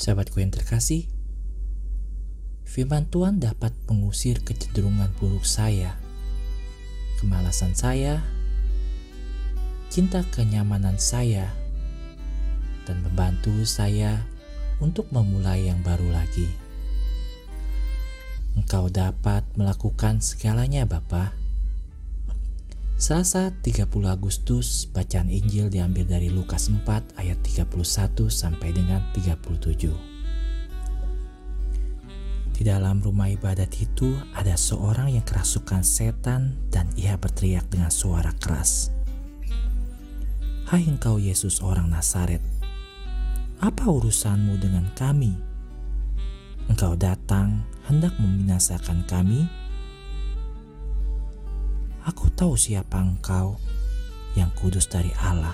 Sahabatku yang terkasih, firman Tuhan dapat mengusir kecenderungan buruk saya, kemalasan saya, cinta kenyamanan saya, dan membantu saya untuk memulai yang baru lagi. Engkau dapat melakukan segalanya Bapa. Selasa 30 Agustus, bacaan Injil diambil dari Lukas 4 ayat 31 sampai dengan 37. Di dalam rumah ibadat itu ada seorang yang kerasukan setan dan ia berteriak dengan suara keras. Hai engkau Yesus orang Nazaret, apa urusanmu dengan kami? Engkau datang hendak membinasakan kami? Aku tahu siapa engkau yang kudus dari Allah.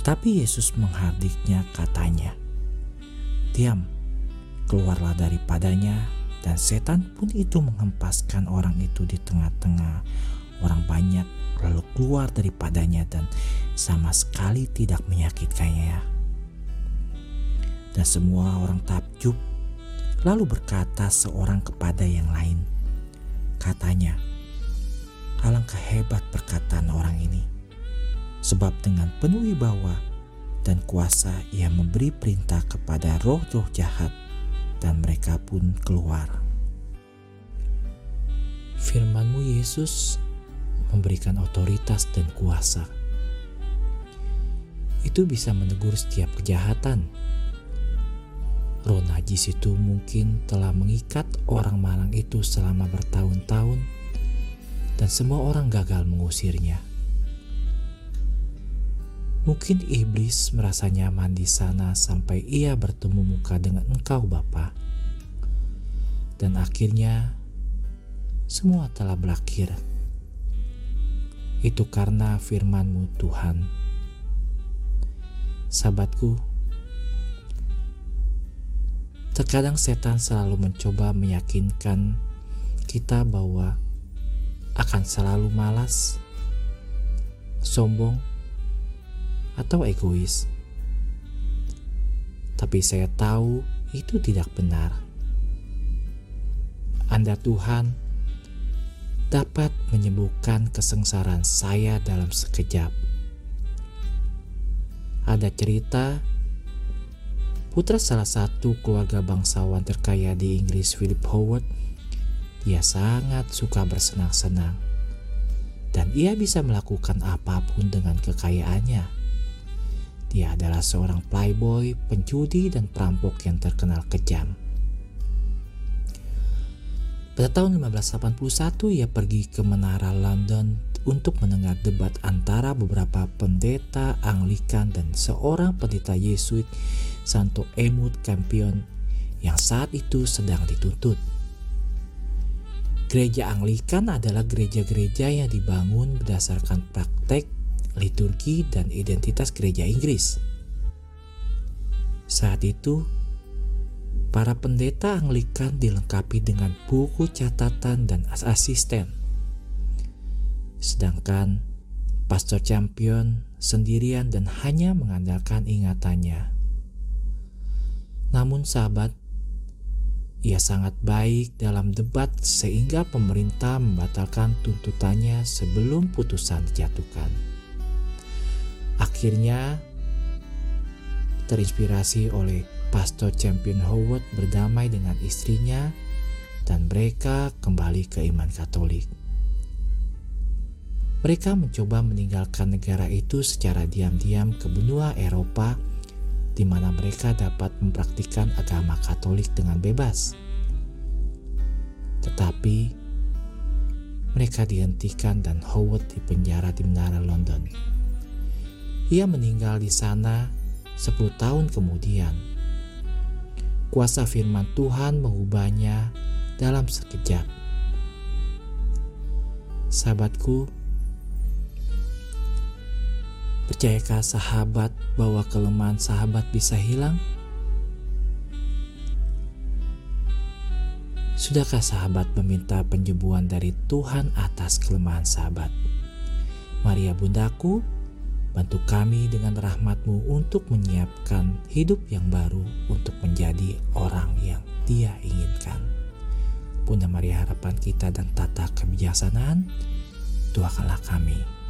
Tetapi Yesus menghardiknya katanya, Diam, keluarlah daripadanya, dan setan pun itu menghempaskan orang itu di tengah-tengah orang banyak, lalu keluar daripadanya dan sama sekali tidak menyakitkannya. Dan semua orang takjub, lalu berkata seorang kepada yang lain, katanya, Alangkah hebat perkataan orang ini. Sebab dengan penuh wibawa dan kuasa ia memberi perintah kepada roh-roh jahat dan mereka pun keluar. Firmanmu Yesus memberikan otoritas dan kuasa. Itu bisa menegur setiap kejahatan. Roh najis itu mungkin telah mengikat orang malang itu selama bertahun-tahun dan semua orang gagal mengusirnya. Mungkin iblis merasa nyaman di sana sampai ia bertemu muka dengan engkau Bapa. Dan akhirnya semua telah berakhir. Itu karena firmanmu Tuhan. Sahabatku, terkadang setan selalu mencoba meyakinkan kita bahwa akan selalu malas, sombong, atau egois. Tapi saya tahu itu tidak benar. Anda Tuhan dapat menyembuhkan kesengsaraan saya dalam sekejap. Ada cerita putra salah satu keluarga bangsawan terkaya di Inggris Philip Howard ia sangat suka bersenang-senang, dan ia bisa melakukan apa pun dengan kekayaannya. Dia adalah seorang playboy, penjudi, dan perampok yang terkenal kejam. Pada tahun 1581, ia pergi ke menara London untuk mendengar debat antara beberapa pendeta Anglikan dan seorang pendeta Yesuit, Santo Emut Campion, yang saat itu sedang dituntut. Gereja Anglikan adalah gereja-gereja yang dibangun berdasarkan praktek, liturgi, dan identitas gereja Inggris. Saat itu, para pendeta Anglikan dilengkapi dengan buku catatan dan asisten. Sedangkan Pastor Champion sendirian dan hanya mengandalkan ingatannya. Namun sahabat, ia sangat baik dalam debat sehingga pemerintah membatalkan tuntutannya sebelum putusan dijatuhkan. Akhirnya, terinspirasi oleh Pastor Champion Howard berdamai dengan istrinya dan mereka kembali ke iman Katolik. Mereka mencoba meninggalkan negara itu secara diam-diam ke benua Eropa di mana mereka dapat mempraktikkan agama Katolik dengan bebas. Tetapi mereka dihentikan dan Howard dipenjara di menara London. Ia meninggal di sana 10 tahun kemudian. Kuasa firman Tuhan mengubahnya dalam sekejap. Sahabatku, Percayakah sahabat bahwa kelemahan sahabat bisa hilang? Sudahkah sahabat meminta penyembuhan dari Tuhan atas kelemahan sahabat? Maria Bundaku, Bantu kami dengan rahmatmu untuk menyiapkan hidup yang baru untuk menjadi orang yang dia inginkan. Bunda Maria harapan kita dan tata kebijaksanaan, doakanlah kami